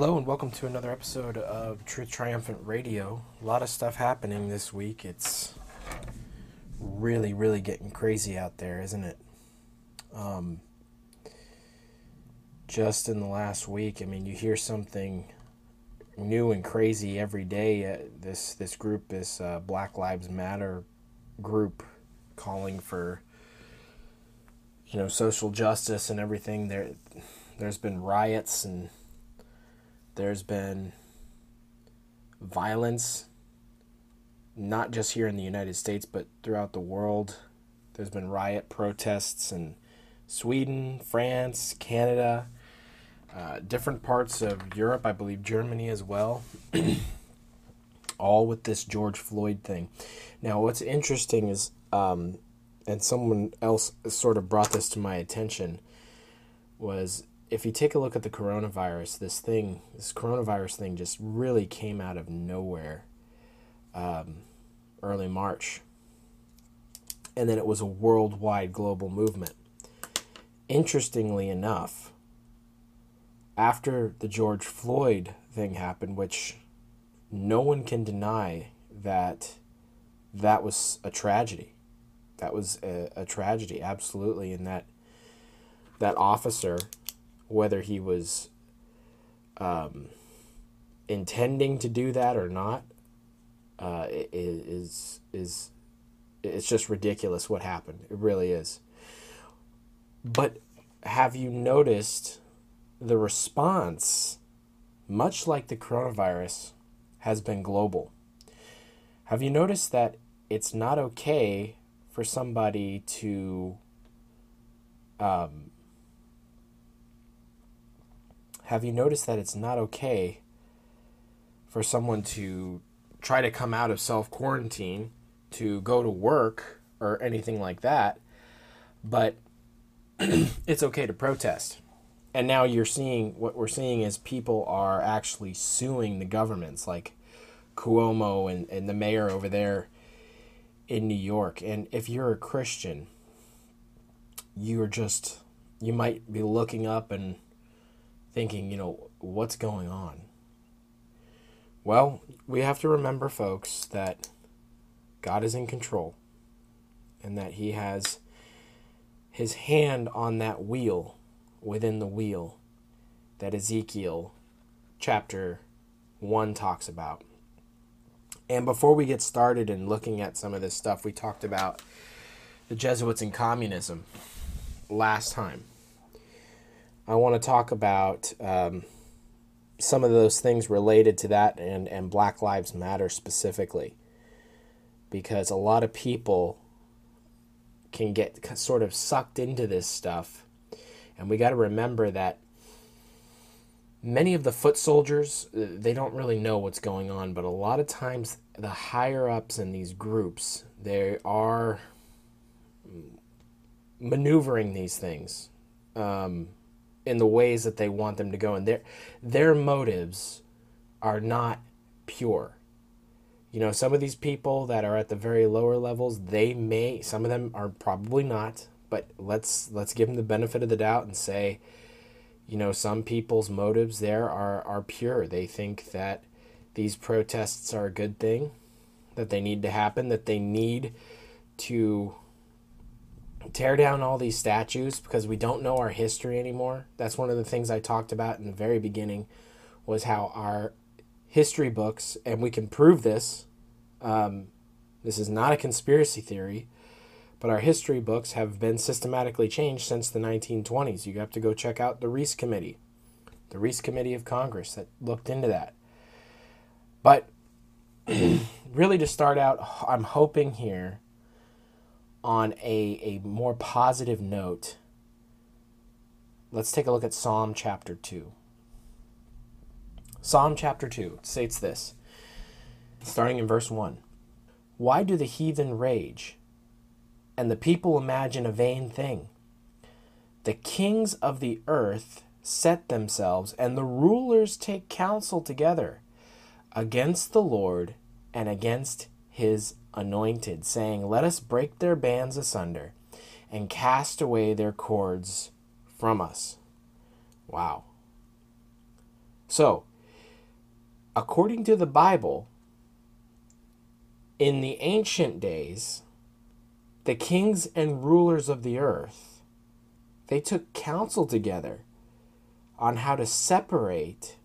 Hello and welcome to another episode of Truth Triumphant Radio. A lot of stuff happening this week. It's really, really getting crazy out there, isn't it? Um, just in the last week, I mean, you hear something new and crazy every day. Uh, this this group, this uh, Black Lives Matter group, calling for you know social justice and everything. There, there's been riots and there's been violence, not just here in the United States, but throughout the world. There's been riot protests in Sweden, France, Canada, uh, different parts of Europe, I believe Germany as well, all with this George Floyd thing. Now, what's interesting is, um, and someone else sort of brought this to my attention, was if you take a look at the coronavirus, this thing, this coronavirus thing just really came out of nowhere um, early March. And then it was a worldwide global movement. Interestingly enough, after the George Floyd thing happened, which no one can deny that that was a tragedy. That was a, a tragedy, absolutely, and that that officer whether he was um, intending to do that or not uh, is is it's just ridiculous what happened. It really is. But have you noticed the response, much like the coronavirus, has been global? Have you noticed that it's not okay for somebody to um, have you noticed that it's not okay for someone to try to come out of self quarantine to go to work or anything like that, but it's okay to protest? And now you're seeing what we're seeing is people are actually suing the governments, like Cuomo and, and the mayor over there in New York. And if you're a Christian, you're just, you might be looking up and thinking, you know, what's going on? Well, we have to remember, folks, that God is in control and that He has His hand on that wheel within the wheel that Ezekiel chapter 1 talks about. And before we get started in looking at some of this stuff, we talked about the Jesuits and communism last time. I want to talk about um, some of those things related to that and, and Black Lives Matter specifically. Because a lot of people can get sort of sucked into this stuff. And we got to remember that many of the foot soldiers, uh, they don't really know what's going on, but a lot of times the higher ups in these groups, they are maneuvering these things. Um, in the ways that they want them to go and their their motives are not pure. You know some of these people that are at the very lower levels they may some of them are probably not but let's let's give them the benefit of the doubt and say you know some people's motives there are are pure. They think that these protests are a good thing that they need to happen that they need to tear down all these statues because we don't know our history anymore. That's one of the things I talked about in the very beginning was how our history books, and we can prove this. Um, this is not a conspiracy theory, but our history books have been systematically changed since the 1920s. You have to go check out the Reece Committee, the Reece Committee of Congress that looked into that. But really, to start out, I'm hoping here on a, a more positive note, let's take a look at Psalm chapter 2. Psalm chapter 2 states this, starting in verse 1 Why do the heathen rage, and the people imagine a vain thing? The kings of the earth set themselves, and the rulers take counsel together against the Lord and against his anointed, saying, Let us break their bands asunder and cast away their cords from us. Wow. So, according to the Bible, in the ancient days, the kings and rulers of the earth, they took counsel together on how to separate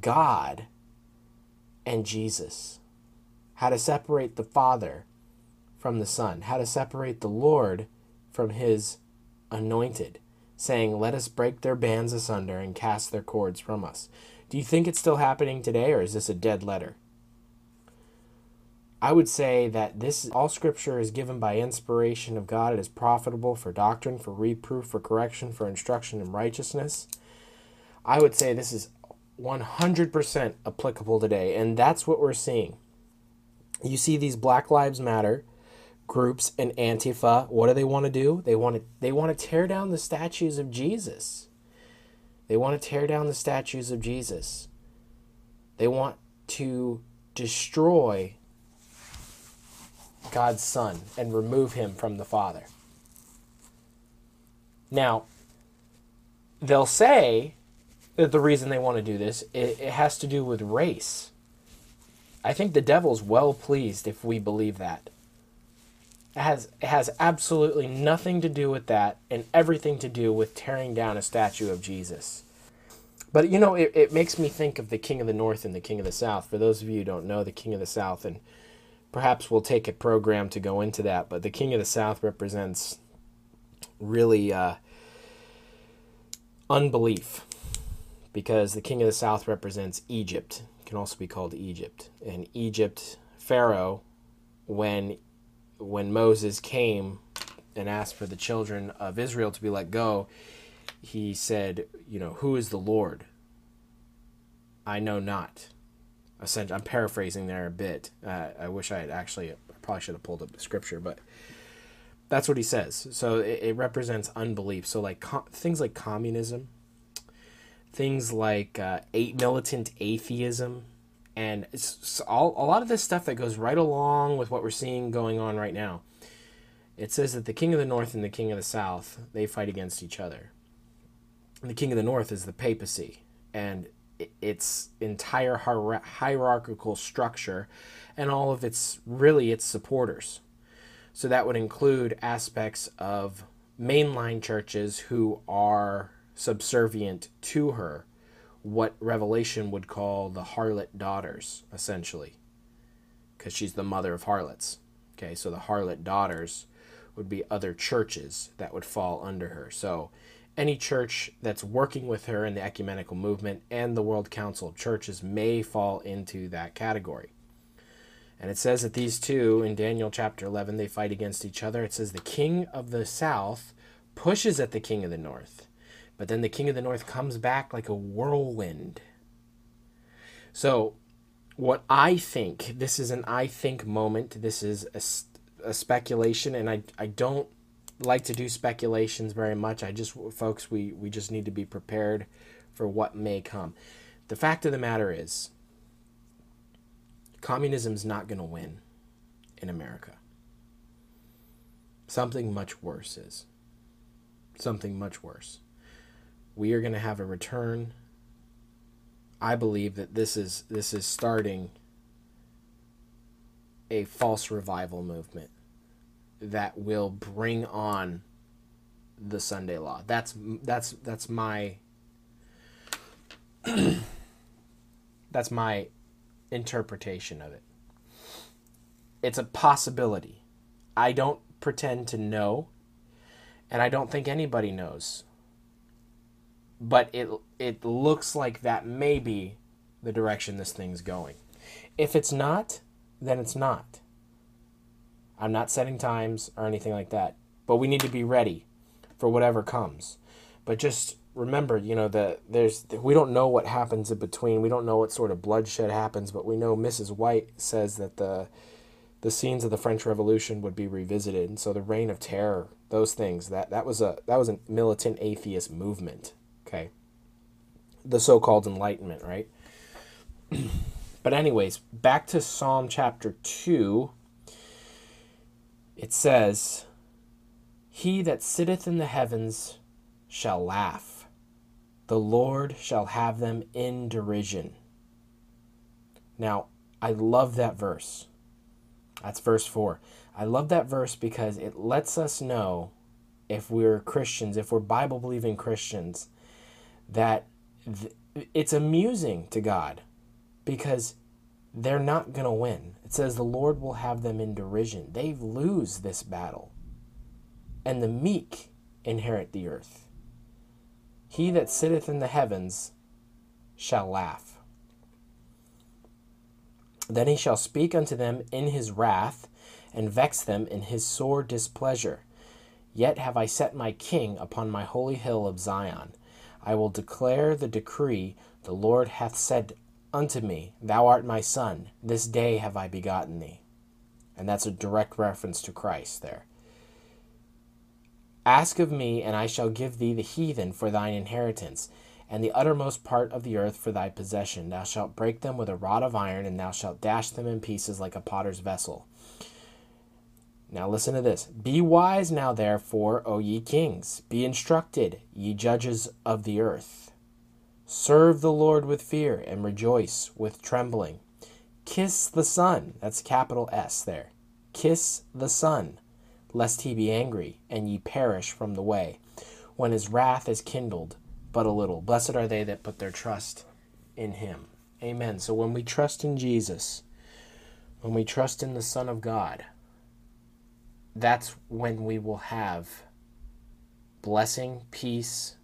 God and Jesus, how to separate the Father from the Son, how to separate the Lord from his anointed, saying, Let us break their bands asunder and cast their cords from us. Do you think it's still happening today, or is this a dead letter? I would say that this all scripture is given by inspiration of God. It is profitable for doctrine, for reproof, for correction, for instruction in righteousness. I would say this is 100% applicable today, and that's what we're seeing. You see these Black Lives Matter groups and Antifa, what do they want to do? They want to they want to tear down the statues of Jesus. They want to tear down the statues of Jesus. They want to destroy God's Son and remove him from the Father. Now, they'll say that the reason they want to do this it, it has to do with race. I think the devil's well pleased if we believe that. It has it has absolutely nothing to do with that and everything to do with tearing down a statue of Jesus. But you know, it, it makes me think of the King of the North and the King of the South. For those of you who don't know, the King of the South, and perhaps we'll take a program to go into that, but the King of the South represents really uh, unbelief because the King of the South represents Egypt. Can also be called Egypt. And Egypt, Pharaoh, when when Moses came and asked for the children of Israel to be let go, he said, you know, who is the Lord? I know not. I'm paraphrasing there a bit. Uh, I wish I had actually, I probably should have pulled up the scripture, but that's what he says. So it, it represents unbelief. So like things like communism, things like uh, militant atheism, and all, a lot of this stuff that goes right along with what we're seeing going on right now. It says that the king of the north and the king of the south they fight against each other. The king of the north is the papacy, and its entire hierarchical structure, and all of its really its supporters. So that would include aspects of mainline churches who are subservient to her what Revelation would call the harlot daughters, essentially, because she's the mother of harlots. Okay, so the harlot daughters would be other churches that would fall under her. So any church that's working with her in the ecumenical movement and the World Council of Churches may fall into that category. And it says that these two, in Daniel chapter 11, they fight against each other. It says the king of the south pushes at the king of the north but then the king of the north comes back like a whirlwind. So, what I think, this is an I think moment. This is a, a speculation, and I, I don't like to do speculations very much. I just, folks, we, we just need to be prepared for what may come. The fact of the matter is, communism's not going to win in America. Something much worse is. Something much worse we are going to have a return. I believe that this is this is starting a false revival movement that will bring on the Sunday law. That's that's that's my that's my interpretation of it. It's a possibility. I don't pretend to know, and I don't think anybody knows but it it looks like that may be the direction this thing's going. If it's not, then it's not. I'm not setting times or anything like that, but we need to be ready for whatever comes. But just remember, you know, that there's we don't know what happens in between. We don't know what sort of bloodshed happens, but we know Mrs. White says that the the scenes of the French Revolution would be revisited. And so the reign of terror, those things, that that was a that was a militant atheist movement Okay. The so called Enlightenment, right? but, anyways, back to Psalm chapter 2. It says, He that sitteth in the heavens shall laugh, the Lord shall have them in derision. Now, I love that verse. That's verse 4. I love that verse because it lets us know if we're Christians, if we're Bible believing Christians, that th- it's amusing to God because they're not going to win. It says the Lord will have them in derision. They lose this battle. And the meek inherit the earth. He that sitteth in the heavens shall laugh. Then he shall speak unto them in his wrath, and vex them in his sore displeasure. Yet have I set my king upon my holy hill of Zion. I will declare the decree the Lord hath said unto me, Thou art my son, this day have I begotten thee. And that's a direct reference to Christ there. Ask of me, and I shall give thee the heathen for thine inheritance, and the uttermost part of the earth for thy possession. Thou shalt break them with a rod of iron, and thou shalt dash them in pieces like a potter's vessel. Now listen to this. Be wise now, therefore, O ye kings. Be instructed, ye judges of the earth. Serve the Lord with fear, and rejoice with trembling. Kiss the Son. That's capital S there. Kiss the Son, lest he be angry, and ye perish from the way, when his wrath is kindled but a little. Blessed are they that put their trust in him. Amen. So when we trust in Jesus, when we trust in the Son of God, that's when we will have blessing, peace,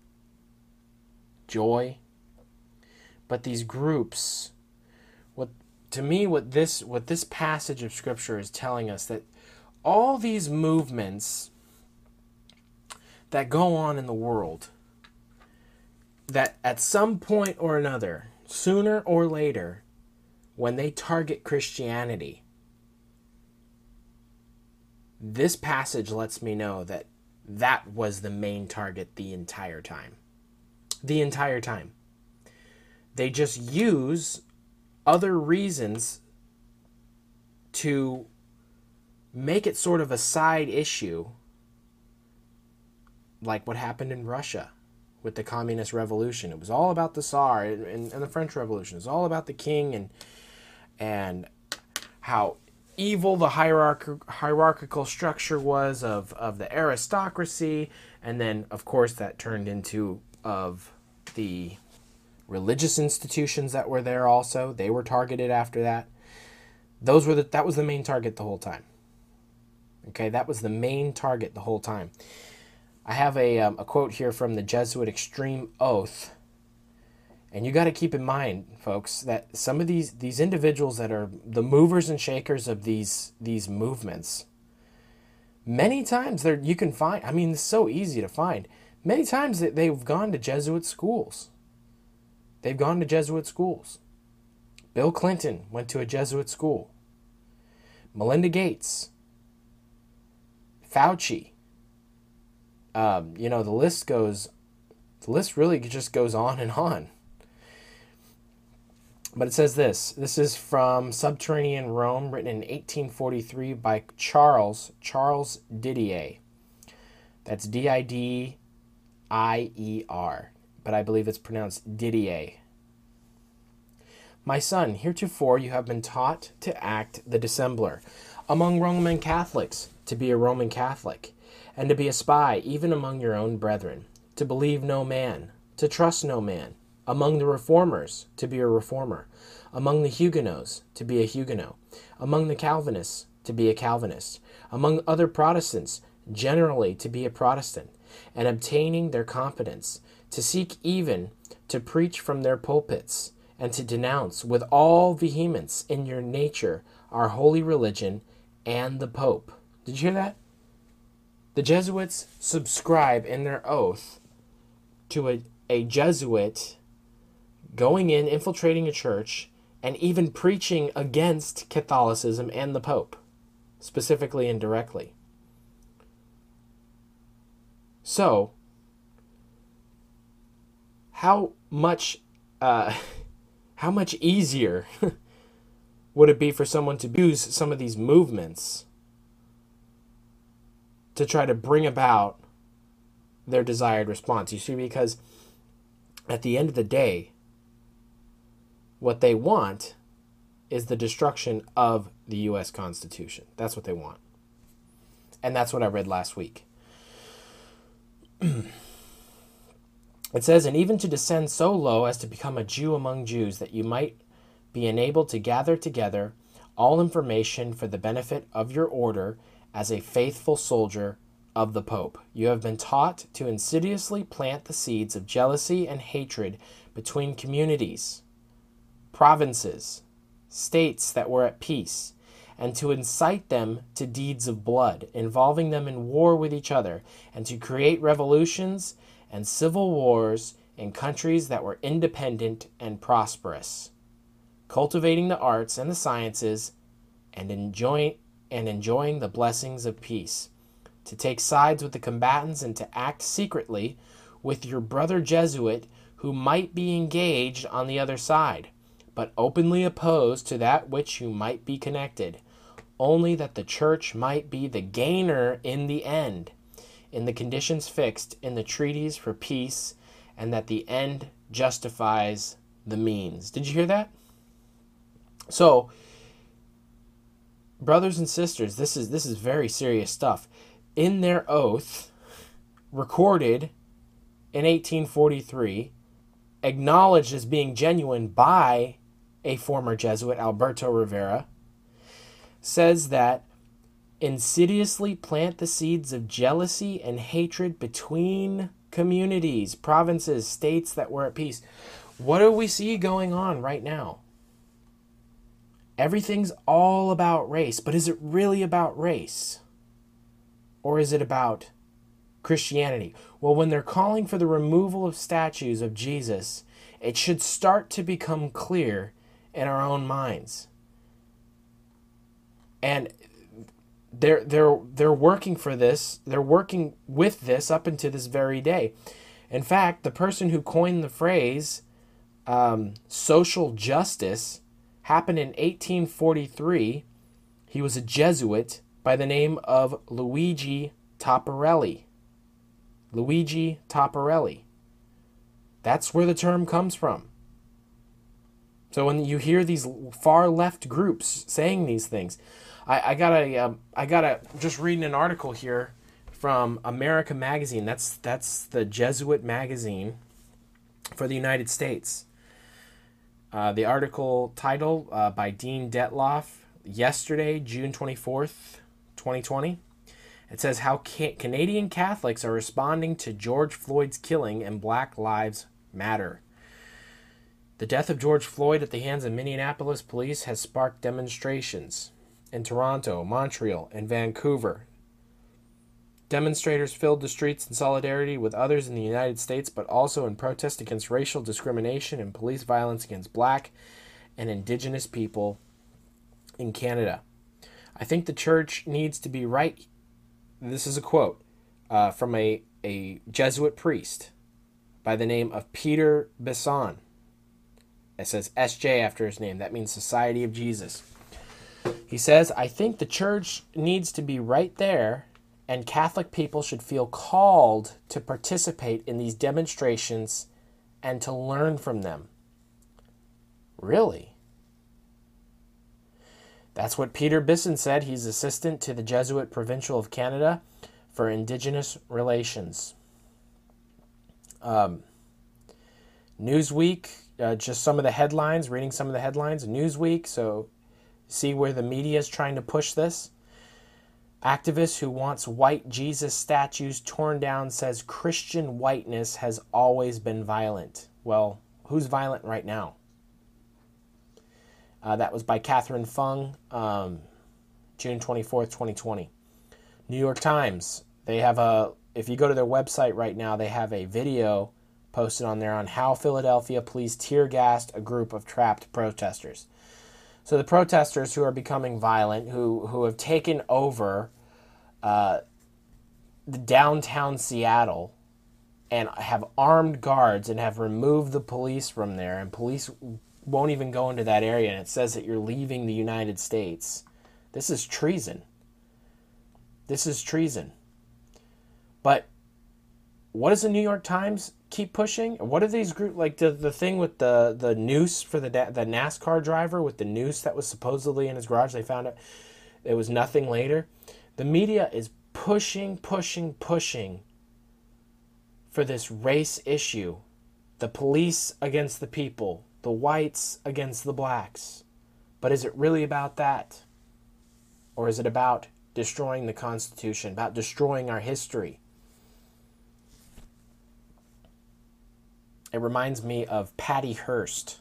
joy. But these groups, what to me what this what this passage of scripture is telling us that all these movements that go on in the world that at some point or another, sooner or later, when they target Christianity, this passage lets me know that that was the main target the entire time. The entire time. They just use other reasons to make it sort of a side issue, like what happened in Russia with the communist revolution. It was all about the Tsar and, and, and the French Revolution. It was all about the king and and how evil the hierarch- hierarchical structure was of, of the aristocracy and then of course that turned into of the religious institutions that were there also. They were targeted after that. Those were the, that was the main target the whole time. Okay that was the main target the whole time. I have a, um, a quote here from the jesuit extreme oath and you got to keep in mind, folks, that some of these these individuals that are the movers and shakers of these these movements, many times they you can find. I mean, it's so easy to find. Many times they've gone to Jesuit schools. They've gone to Jesuit schools. Bill Clinton went to a Jesuit school. Melinda Gates, Fauci. Um, you know, the list goes. The list really just goes on and on. But it says this this is from Subterranean Rome, written in 1843 by Charles, Charles Didier. That's D I D I E R, but I believe it's pronounced Didier. My son, heretofore you have been taught to act the dissembler among Roman Catholics, to be a Roman Catholic, and to be a spy even among your own brethren, to believe no man, to trust no man among the reformers, to be a reformer. Among the Huguenots, to be a Huguenot. Among the Calvinists, to be a Calvinist. Among other Protestants, generally to be a Protestant. And obtaining their competence, to seek even to preach from their pulpits, and to denounce with all vehemence in your nature our holy religion and the Pope. Did you hear that? The Jesuits subscribe in their oath to a, a Jesuit going in, infiltrating a church, and even preaching against Catholicism and the Pope, specifically and directly. So, how much, uh, how much easier would it be for someone to use some of these movements to try to bring about their desired response? You see, because at the end of the day, what they want is the destruction of the U.S. Constitution. That's what they want. And that's what I read last week. it says, And even to descend so low as to become a Jew among Jews, that you might be enabled to gather together all information for the benefit of your order as a faithful soldier of the Pope. You have been taught to insidiously plant the seeds of jealousy and hatred between communities, provinces, states that were at peace, and to incite them to deeds of blood, involving them in war with each other, and to create revolutions and civil wars in countries that were independent and prosperous, cultivating the arts and the sciences, and enjoying and enjoying the blessings of peace, to take sides with the combatants and to act secretly with your brother Jesuit who might be engaged on the other side, but openly opposed to that which you might be connected, only that the church might be the gainer in the end, in the conditions fixed in the treaties for peace, and that the end justifies the means. Did you hear that? So, brothers and sisters, this is this is very serious stuff. In their oath, recorded in 1843, acknowledged as being genuine by a former Jesuit, Alberto Rivera, says that insidiously plant the seeds of jealousy and hatred between communities, provinces, states that were at peace. What do we see going on right now? Everything's all about race, but is it really about race? Or is it about Christianity? Well, when they're calling for the removal of statues of Jesus, it should start to become clear in our own minds. And they're they're they're working for this. They're working with this up until this very day. In fact, the person who coined the phrase um, social justice happened in 1843. He was a Jesuit by the name of Luigi Taparelli. Luigi Taparelli. That's where the term comes from. So when you hear these far left groups saying these things, I, I gotta um, I gotta just reading an article here from America Magazine. That's that's the Jesuit magazine for the United States. Uh, the article title uh, by Dean Detloff, yesterday, June 24th, 2020. It says how ca- Canadian Catholics are responding to George Floyd's killing and Black Lives Matter. The death of George Floyd at the hands of Minneapolis police has sparked demonstrations in Toronto, Montreal, and Vancouver Demonstrators filled the streets in solidarity with others in the United States, but also in protest against racial discrimination and police violence against black and indigenous people in Canada. I think the church needs to be right. This is a quote uh, from a, a Jesuit priest by the name of Peter Bisson. It says SJ after his name. That means Society of Jesus. He says, I think the church needs to be right there and Catholic people should feel called to participate in these demonstrations and to learn from them. Really? That's what Peter Bisson said. He's assistant to the Jesuit Provincial of Canada for Indigenous Relations. Um, Newsweek, uh, just some of the headlines, reading some of the headlines. Newsweek, so see where the media is trying to push this. Activist who wants white Jesus statues torn down says Christian whiteness has always been violent. Well, who's violent right now? Uh, that was by Katherine Fung, um, June 24th, 2020. New York Times, they have a, if you go to their website right now, they have a video posted on there on how Philadelphia police tear gassed a group of trapped protesters. So the protesters who are becoming violent, who who have taken over uh, the downtown Seattle, and have armed guards and have removed the police from there, and police won't even go into that area, and it says that you're leaving the United States. This is treason. This is treason. But what does the New York Times keep pushing? What are these group like the the thing with the the noose for the the NASCAR driver with the noose that was supposedly in his garage? They found it. It was nothing later. The media is pushing, pushing, pushing for this race issue. The police against the people, the whites against the blacks. But is it really about that? Or is it about destroying the Constitution, about destroying our history? It reminds me of Patty Hearst.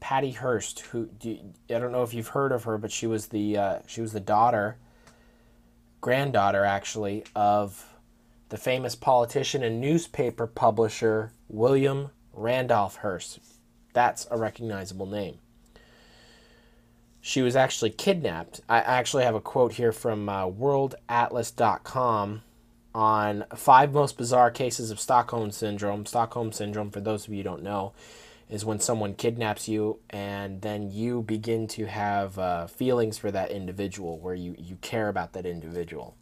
Patty Hearst, who I don't know if you've heard of her, but she was the uh, she was the daughter, granddaughter actually, of the famous politician and newspaper publisher William Randolph Hearst. That's a recognizable name. She was actually kidnapped. I actually have a quote here from uh, worldatlas.com on five most bizarre cases of Stockholm syndrome. Stockholm syndrome, for those of you who don't know, is when someone kidnaps you and then you begin to have uh, feelings for that individual where you, you care about that individual.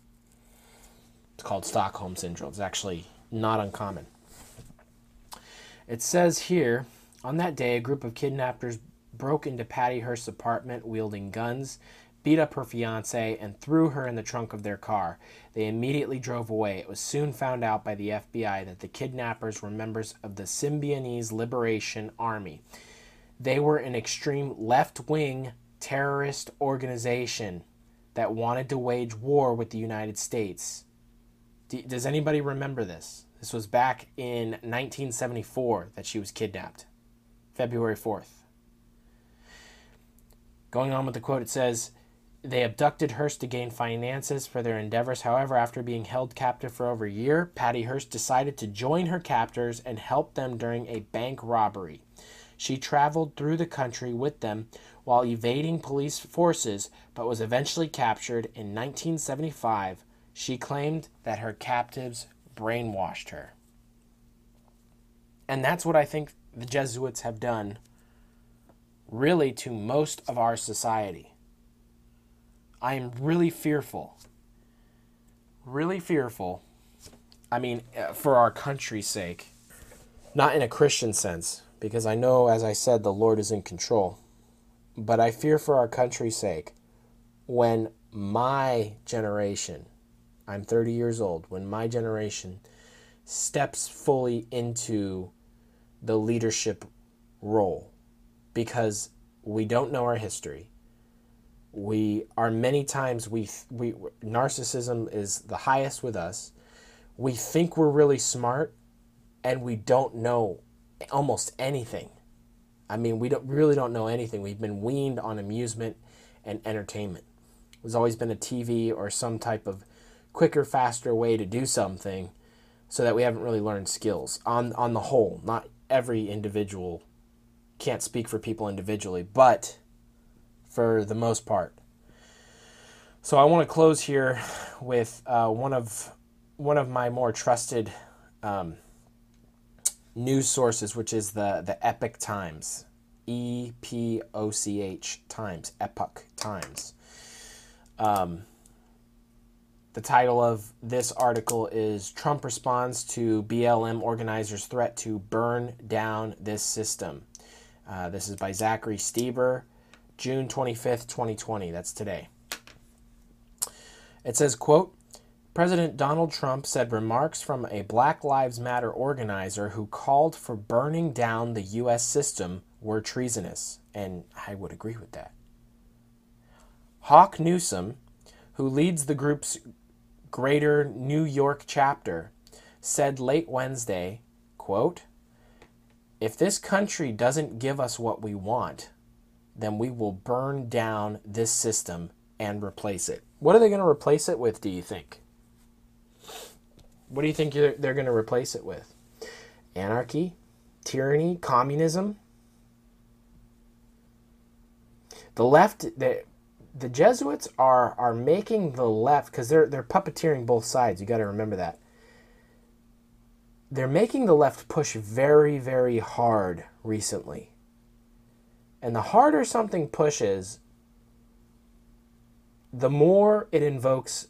It's called Stockholm Syndrome. It's actually not uncommon. It says here on that day, a group of kidnappers broke into Patty Hearst's apartment wielding guns, beat up her fiance, and threw her in the trunk of their car. They immediately drove away. It was soon found out by the FBI that the kidnappers were members of the Symbionese Liberation Army. They were an extreme left wing terrorist organization that wanted to wage war with the United States. does anybody remember this? This was back in 1974 that she was kidnapped, February 4th. Going on with the quote, it says, they abducted Hearst to gain finances for their endeavors. However, after being held captive for over a year, Patty Hearst decided to join her captors and help them during a bank robbery. She traveled through the country with them while evading police forces, but was eventually captured in 1975. She claimed that her captives brainwashed her. And that's what I think the Jesuits have done, really, to most of our society I am really fearful. Really fearful. I mean, uh, for our country's sake. Not in a Christian sense, because I know, as I said, the Lord is in control. But I fear for our country's sake when my generation, I'm 30 years old, when my generation steps fully into the leadership role because we don't know our history we are many times we we narcissism is the highest with us. We think we're really smart and we don't know almost anything. I mean we don't really don't know anything. We've been weaned on amusement and entertainment. There's always been a tv or some type of quicker faster way to do something so that we haven't really learned skills on on the whole. Not every individual can't speak for people individually but for the most part. So I want to close here with uh, one of one of my more trusted um, news sources, which is the the Epoch Times, E P O C H Times, Epoch Times. Um, the title of this article is Trump responds to BLM organizers' threat to burn down this system. Uh, this is by Zachary Stieber. June 25th, 2020. That's today. It says, quote, President Donald Trump said remarks from a Black Lives Matter organizer who called for burning down the U.S. system were treasonous, and I would agree with that. Hawk Newsom, who leads the group's Greater New York chapter, said late Wednesday, quote, If this country doesn't give us what we want, then we will burn down this system and replace it. What are they going to replace it with, do you think? What do you think they're going to replace it with? Anarchy? Tyranny? Communism? The left, the, the Jesuits are, are making the left, because they're, they're puppeteering both sides, you got to remember that. They're making the left push very, very hard recently and the harder something pushes, the more it invokes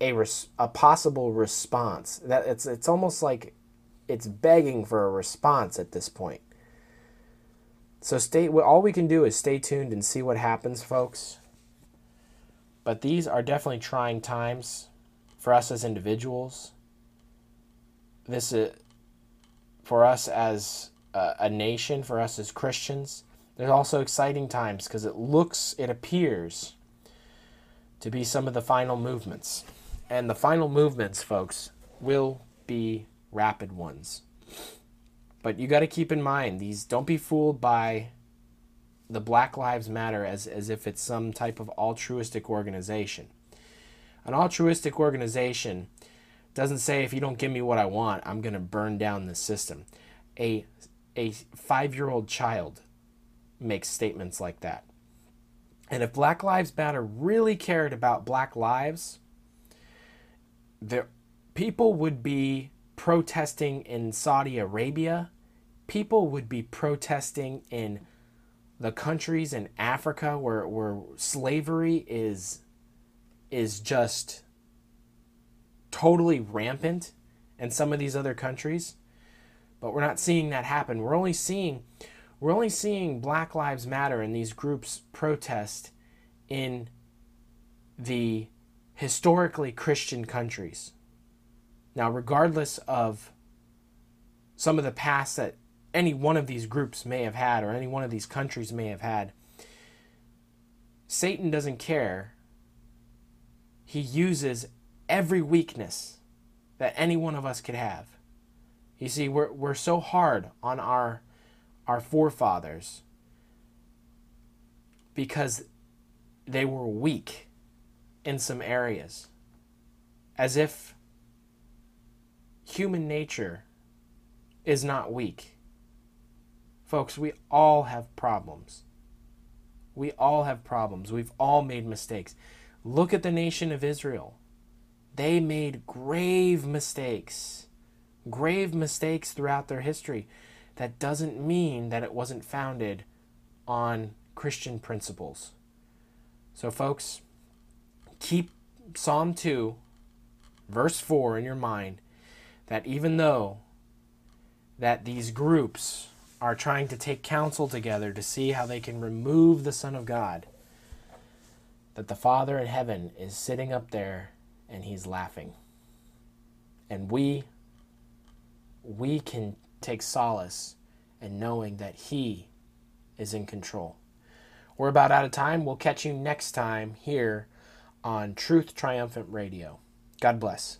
a res- a possible response. That it's it's almost like it's begging for a response at this point. So stay all we can do is stay tuned and see what happens, folks. But these are definitely trying times for us as individuals. This is for us as a, a nation, for us as Christians. There's also exciting times because it looks, it appears to be some of the final movements. And the final movements, folks, will be rapid ones. But you got to keep in mind these don't be fooled by the Black Lives Matter as, as if it's some type of altruistic organization. An altruistic organization doesn't say if you don't give me what I want, I'm going to burn down the system. A a 5-year-old child makes statements like that. And if Black Lives Matter really cared about black lives, the people would be protesting in Saudi Arabia. People would be protesting in the countries in Africa where, where slavery is is just totally rampant in some of these other countries. But we're not seeing that happen. We're only seeing we're only seeing Black Lives Matter and these groups protest in the historically Christian countries. Now, regardless of some of the past that any one of these groups may have had or any one of these countries may have had, Satan doesn't care. He uses every weakness that any one of us could have. You see, we're, we're so hard on our our forefathers because they were weak in some areas. As if human nature is not weak. Folks, we all have problems. We all have problems. We've all made mistakes. Look at the nation of Israel. They made grave mistakes, grave mistakes throughout their history that doesn't mean that it wasn't founded on Christian principles. So, folks, keep Psalm 2, verse 4 in your mind that even though that these groups are trying to take counsel together to see how they can remove the Son of God, that the Father in heaven is sitting up there and he's laughing. And we we can take solace in knowing that He is in control. We're about out of time. We'll catch you next time here on Truth Triumphant Radio. God bless.